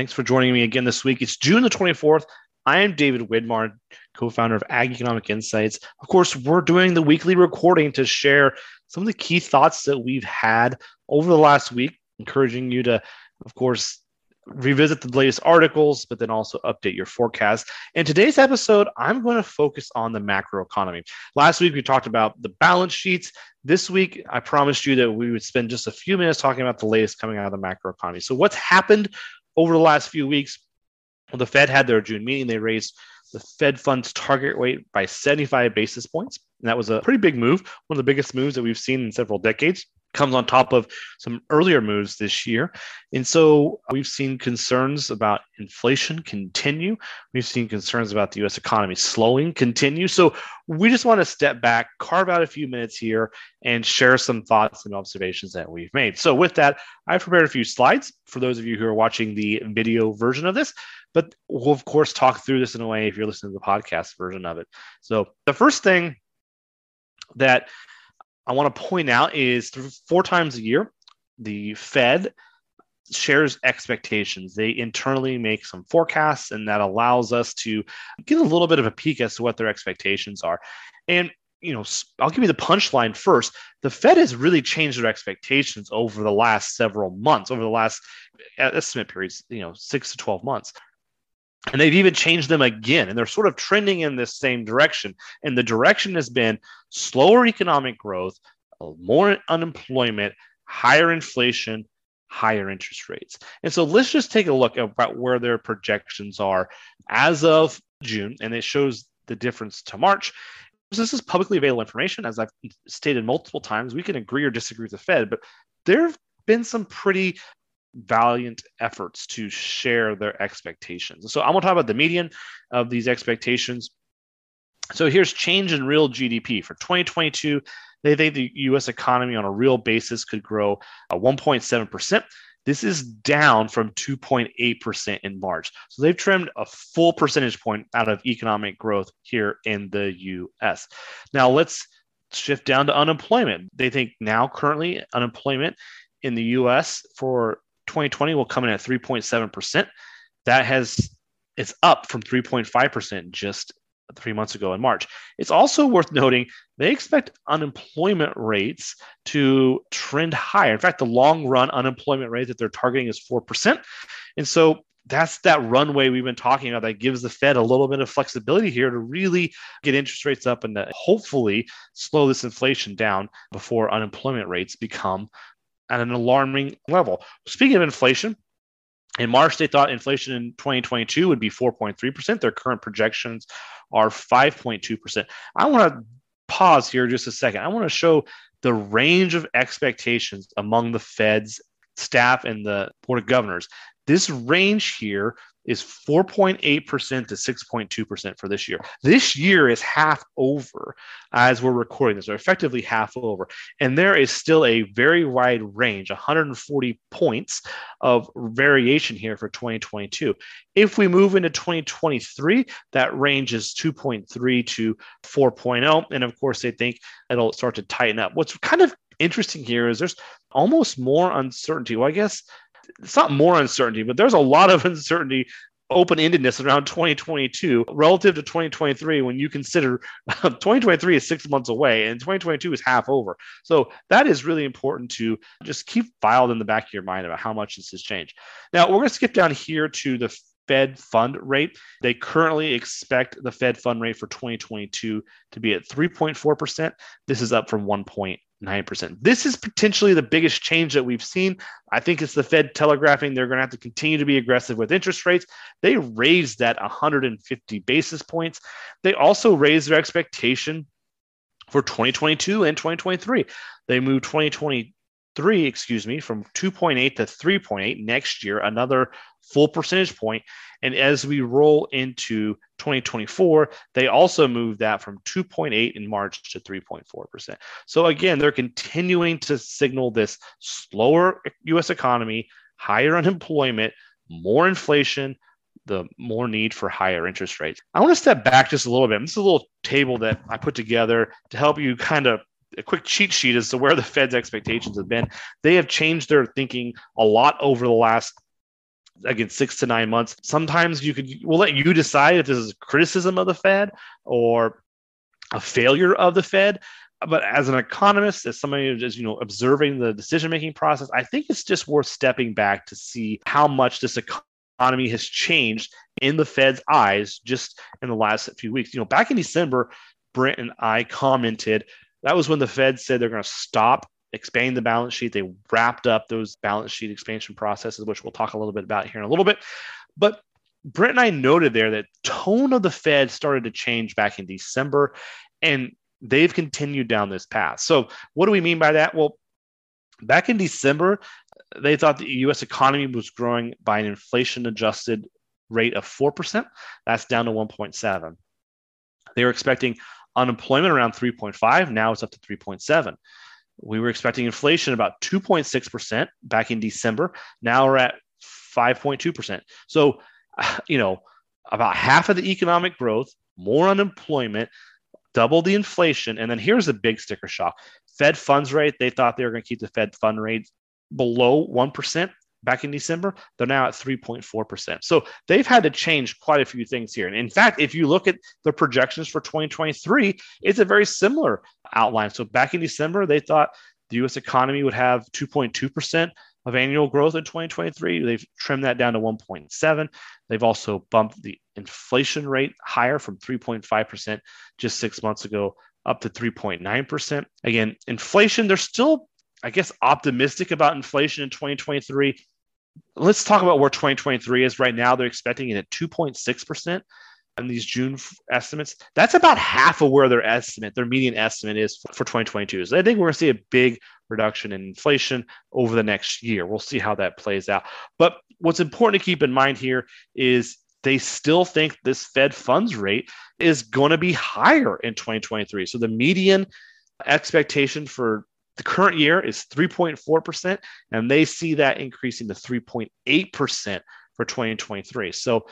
Thanks for joining me again this week. It's June the 24th. I am David Widmar, co founder of Ag Economic Insights. Of course, we're doing the weekly recording to share some of the key thoughts that we've had over the last week, encouraging you to, of course, revisit the latest articles, but then also update your forecast. In today's episode, I'm going to focus on the macro economy. Last week, we talked about the balance sheets. This week, I promised you that we would spend just a few minutes talking about the latest coming out of the macro economy. So, what's happened over the last few weeks? The Fed had their June meeting. They raised the Fed funds target rate by 75 basis points. And that was a pretty big move, one of the biggest moves that we've seen in several decades comes on top of some earlier moves this year. And so we've seen concerns about inflation continue. We've seen concerns about the US economy slowing continue. So we just want to step back, carve out a few minutes here, and share some thoughts and observations that we've made. So with that, I've prepared a few slides for those of you who are watching the video version of this. But we'll, of course, talk through this in a way if you're listening to the podcast version of it. So the first thing that I want to point out is through four times a year, the Fed shares expectations. They internally make some forecasts, and that allows us to get a little bit of a peek as to what their expectations are. And you know, I'll give you the punchline first. The Fed has really changed their expectations over the last several months, over the last estimate periods, you know, six to 12 months. And they've even changed them again, and they're sort of trending in this same direction. And the direction has been slower economic growth, uh, more unemployment, higher inflation, higher interest rates. And so let's just take a look about where their projections are as of June, and it shows the difference to March. This is publicly available information. As I've stated multiple times, we can agree or disagree with the Fed, but there have been some pretty valiant efforts to share their expectations. So I'm going to talk about the median of these expectations. So here's change in real GDP for 2022. They think the US economy on a real basis could grow uh, 1.7%. This is down from 2.8% in March. So they've trimmed a full percentage point out of economic growth here in the US. Now let's shift down to unemployment. They think now currently unemployment in the US for 2020 will come in at 3.7%. That has it's up from 3.5% just three months ago in March. It's also worth noting they expect unemployment rates to trend higher. In fact, the long run unemployment rate that they're targeting is 4%. And so that's that runway we've been talking about that gives the Fed a little bit of flexibility here to really get interest rates up and to hopefully slow this inflation down before unemployment rates become at an alarming level. Speaking of inflation, in March, they thought inflation in 2022 would be 4.3%. Their current projections are 5.2%. I want to pause here just a second. I want to show the range of expectations among the Fed's staff and the Board of Governors. This range here is 4.8% to 6.2% for this year. This year is half over as we're recording this, or effectively half over. And there is still a very wide range, 140 points of variation here for 2022. If we move into 2023, that range is 2.3 to 4.0. And of course, they think it'll start to tighten up. What's kind of interesting here is there's almost more uncertainty. Well, I guess it's not more uncertainty, but there's a lot of uncertainty open-endedness around 2022 relative to 2023 when you consider 2023 is six months away and 2022 is half over so that is really important to just keep filed in the back of your mind about how much this has changed now we're going to skip down here to the Fed fund rate. They currently expect the Fed fund rate for 2022 to be at 3.4%. This is up from 1.9%. This is potentially the biggest change that we've seen. I think it's the Fed telegraphing they're going to have to continue to be aggressive with interest rates. They raised that 150 basis points. They also raised their expectation for 2022 and 2023. They moved 2020 three, excuse me, from 2.8 to 3.8 next year, another full percentage point. And as we roll into 2024, they also moved that from 2.8 in March to 3.4%. So again, they're continuing to signal this slower US economy, higher unemployment, more inflation, the more need for higher interest rates. I want to step back just a little bit. This is a little table that I put together to help you kind of a quick cheat sheet as to where the Fed's expectations have been. They have changed their thinking a lot over the last again six to nine months. Sometimes you could we'll let you decide if this is criticism of the Fed or a failure of the Fed. But as an economist, as somebody who's you know observing the decision making process, I think it's just worth stepping back to see how much this economy has changed in the Fed's eyes just in the last few weeks. You know, back in December, Brent and I commented that was when the Fed said they're going to stop expanding the balance sheet. They wrapped up those balance sheet expansion processes, which we'll talk a little bit about here in a little bit. But Brent and I noted there that tone of the Fed started to change back in December, and they've continued down this path. So, what do we mean by that? Well, back in December, they thought the US economy was growing by an inflation adjusted rate of 4%. That's down to 1.7. They were expecting unemployment around 3.5. Now it's up to 3.7. We were expecting inflation about 2.6% back in December. Now we're at 5.2%. So, you know, about half of the economic growth, more unemployment, double the inflation. And then here's the big sticker shock Fed funds rate. They thought they were going to keep the Fed fund rate below 1% back in December. They're now at 3.4%. So they've had to change quite a few things here. And in fact, if you look at the projections for 2023, it's a very similar outline. So back in December, they thought the US economy would have 2.2% of annual growth in 2023. They've trimmed that down to 1.7. They've also bumped the inflation rate higher from 3.5% just six months ago up to 3.9%. Again, inflation, they're still, I guess, optimistic about inflation in 2023. Let's talk about where 2023 is right now. They're expecting it at 2.6% in these June estimates. That's about half of where their estimate, their median estimate is for 2022. So I think we're going to see a big reduction in inflation over the next year. We'll see how that plays out. But what's important to keep in mind here is they still think this Fed funds rate is going to be higher in 2023. So the median expectation for the current year is 3.4%, and they see that increasing to 3.8% for 2023. So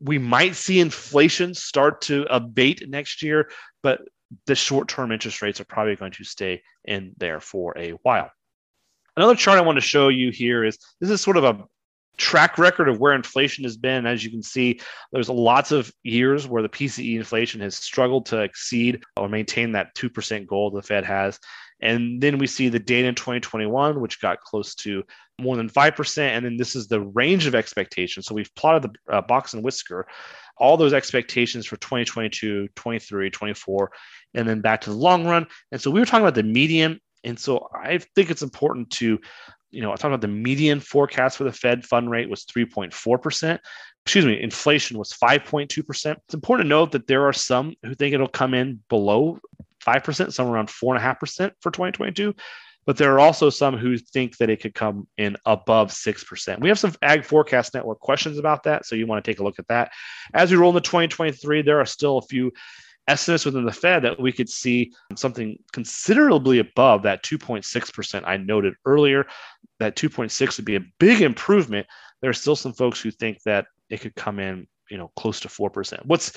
we might see inflation start to abate next year, but the short term interest rates are probably going to stay in there for a while. Another chart I want to show you here is this is sort of a track record of where inflation has been. As you can see, there's lots of years where the PCE inflation has struggled to exceed or maintain that 2% goal the Fed has. And then we see the data in 2021, which got close to more than 5%. And then this is the range of expectations. So we've plotted the uh, box and whisker, all those expectations for 2022, 23, 24, and then back to the long run. And so we were talking about the median. And so I think it's important to you know, I talked about the median forecast for the Fed fund rate was 3.4%. Excuse me, inflation was 5.2%. It's important to note that there are some who think it'll come in below 5%, somewhere around 4.5% for 2022. But there are also some who think that it could come in above 6%. We have some Ag Forecast Network questions about that. So you want to take a look at that. As we roll into 2023, there are still a few estimates within the Fed that we could see something considerably above that 2.6% I noted earlier. That 2.6 would be a big improvement. There are still some folks who think that it could come in, you know, close to 4%. What's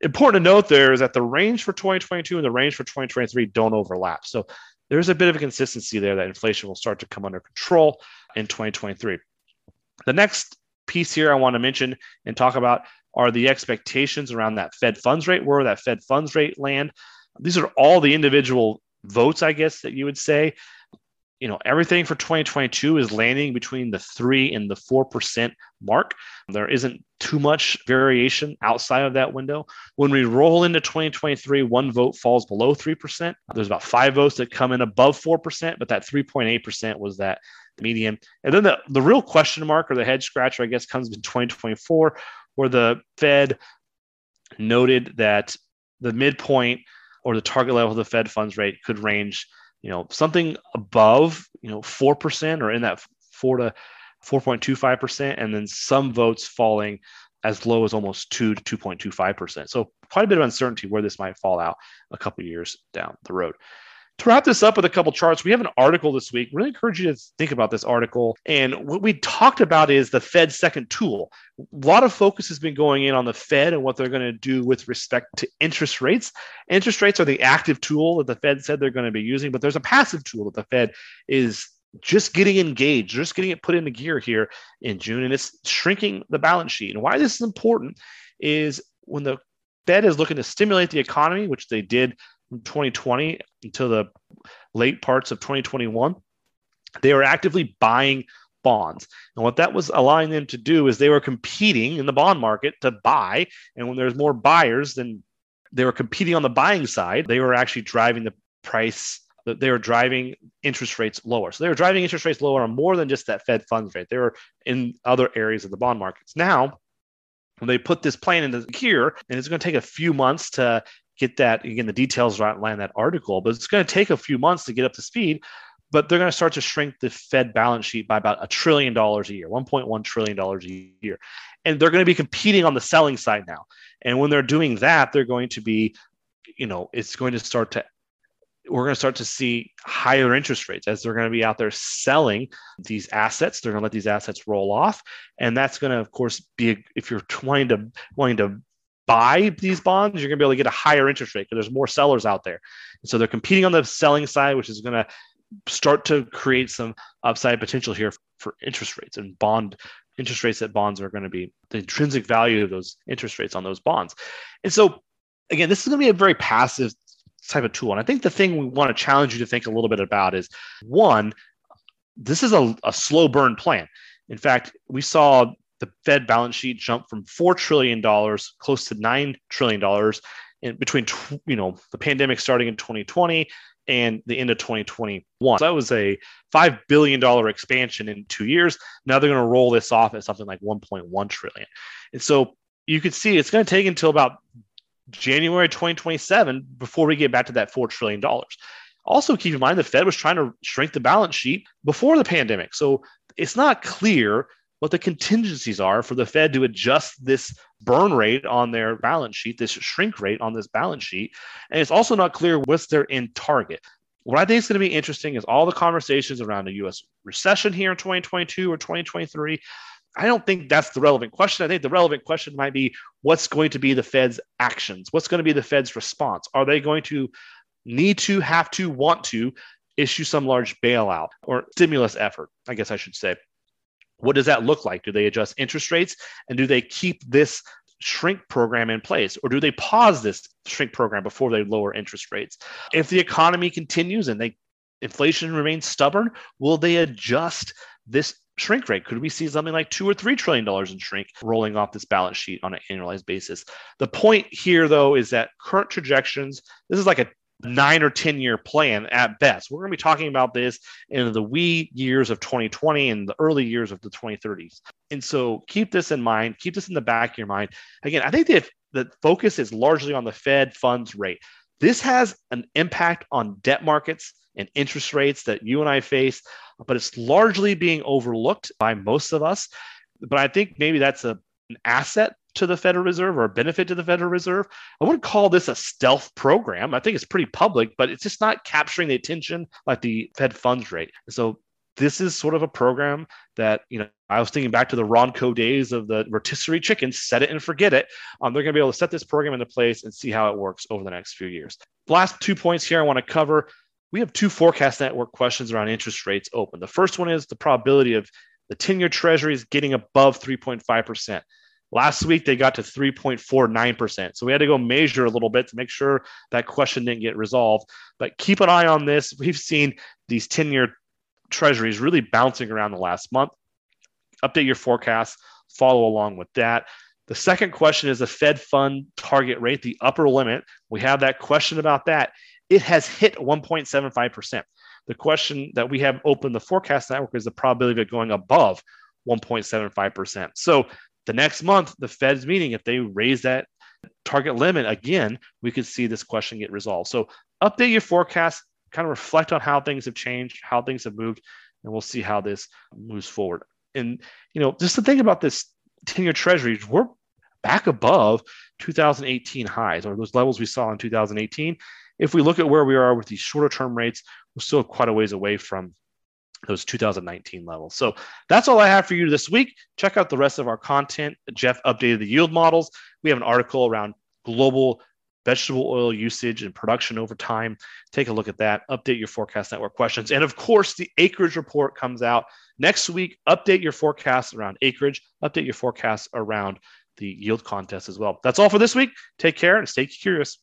important to note there is that the range for 2022 and the range for 2023 don't overlap. So there's a bit of a consistency there that inflation will start to come under control in 2023. The next piece here I want to mention and talk about are the expectations around that Fed funds rate, where that Fed funds rate land. These are all the individual votes, I guess, that you would say. You know, everything for 2022 is landing between the three and the 4% mark. There isn't too much variation outside of that window. When we roll into 2023, one vote falls below 3%. There's about five votes that come in above 4%, but that 3.8% was that median. And then the, the real question mark or the head scratcher, I guess, comes in 2024 where the Fed noted that the midpoint or the target level of the Fed funds rate could range, you know, something above, you know, 4% or in that 4 to 4.25%, and then some votes falling as low as almost 2 to 2.25%. So quite a bit of uncertainty where this might fall out a couple years down the road to wrap this up with a couple charts, we have an article this week. Really encourage you to think about this article. And what we talked about is the Fed's second tool. A lot of focus has been going in on the Fed and what they're going to do with respect to interest rates. Interest rates are the active tool that the Fed said they're going to be using, but there's a passive tool that the Fed is just getting engaged, just getting it put into gear here in June, and it's shrinking the balance sheet. And why this is important is when the Fed is looking to stimulate the economy, which they did from 2020 until the late parts of 2021, they were actively buying bonds. And what that was allowing them to do is they were competing in the bond market to buy. And when there's more buyers than they were competing on the buying side, they were actually driving the price they were driving interest rates lower. So they were driving interest rates lower on more than just that Fed funds rate. They were in other areas of the bond markets. Now, when they put this plan into gear, and it's going to take a few months to get that again, the details around land that article, but it's going to take a few months to get up to speed. But they're going to start to shrink the Fed balance sheet by about a trillion dollars a year, $1.1 trillion a year. And they're going to be competing on the selling side now. And when they're doing that, they're going to be, you know, it's going to start to we're going to start to see higher interest rates as they're going to be out there selling these assets. They're going to let these assets roll off, and that's going to, of course, be if you're wanting to wanting to buy these bonds, you're going to be able to get a higher interest rate because there's more sellers out there. And so they're competing on the selling side, which is going to start to create some upside potential here for interest rates and bond interest rates that bonds are going to be the intrinsic value of those interest rates on those bonds. And so again, this is going to be a very passive type of tool. And I think the thing we want to challenge you to think a little bit about is one, this is a, a slow burn plan. In fact, we saw the Fed balance sheet jump from $4 trillion close to $9 trillion in between, you know, the pandemic starting in 2020 and the end of 2021. So that was a $5 billion expansion in two years. Now they're going to roll this off at something like 1.1 trillion. And so you could see it's going to take until about January 2027 before we get back to that $4 trillion. Also, keep in mind the Fed was trying to shrink the balance sheet before the pandemic. So it's not clear what the contingencies are for the Fed to adjust this burn rate on their balance sheet, this shrink rate on this balance sheet. And it's also not clear what's their end target. What I think is going to be interesting is all the conversations around the US recession here in 2022 or 2023 I don't think that's the relevant question. I think the relevant question might be what's going to be the Fed's actions? What's going to be the Fed's response? Are they going to need to, have to, want to issue some large bailout or stimulus effort? I guess I should say. What does that look like? Do they adjust interest rates and do they keep this shrink program in place or do they pause this shrink program before they lower interest rates? If the economy continues and they inflation remains stubborn, will they adjust this shrink rate? Could we see something like two or three trillion dollars in shrink rolling off this balance sheet on an annualized basis? The point here, though, is that current projections, this is like a nine or 10 year plan at best. We're going to be talking about this in the wee years of 2020 and the early years of the 2030s. And so keep this in mind, keep this in the back of your mind. Again, I think that the focus is largely on the Fed funds rate. This has an impact on debt markets and interest rates that you and I face, but it's largely being overlooked by most of us. But I think maybe that's a, an asset to the Federal Reserve or a benefit to the Federal Reserve. I wouldn't call this a stealth program. I think it's pretty public, but it's just not capturing the attention like the Fed funds rate. So this is sort of a program that you know I was thinking back to the Ronco days of the rotisserie chicken, set it and forget it. Um, they're going to be able to set this program into place and see how it works over the next few years. last two points here I want to cover. We have two forecast network questions around interest rates open. The first one is the probability of the 10 year treasuries getting above 3.5%. Last week, they got to 3.49%. So we had to go measure a little bit to make sure that question didn't get resolved. But keep an eye on this. We've seen these 10 year treasuries really bouncing around the last month. Update your forecast, follow along with that. The second question is the Fed fund target rate, the upper limit. We have that question about that. It has hit 1.75%. The question that we have open the forecast network is the probability of it going above 1.75%. So the next month, the Fed's meeting, if they raise that target limit again, we could see this question get resolved. So update your forecast, kind of reflect on how things have changed, how things have moved, and we'll see how this moves forward. And you know, just to think about this 10-year treasuries, we're back above 2018 highs or those levels we saw in 2018. If we look at where we are with these shorter term rates, we're still quite a ways away from those 2019 levels. So that's all I have for you this week. Check out the rest of our content. Jeff updated the yield models. We have an article around global vegetable oil usage and production over time. Take a look at that. Update your forecast network questions. And of course, the acreage report comes out next week. Update your forecast around acreage, update your forecast around the yield contest as well. That's all for this week. Take care and stay curious.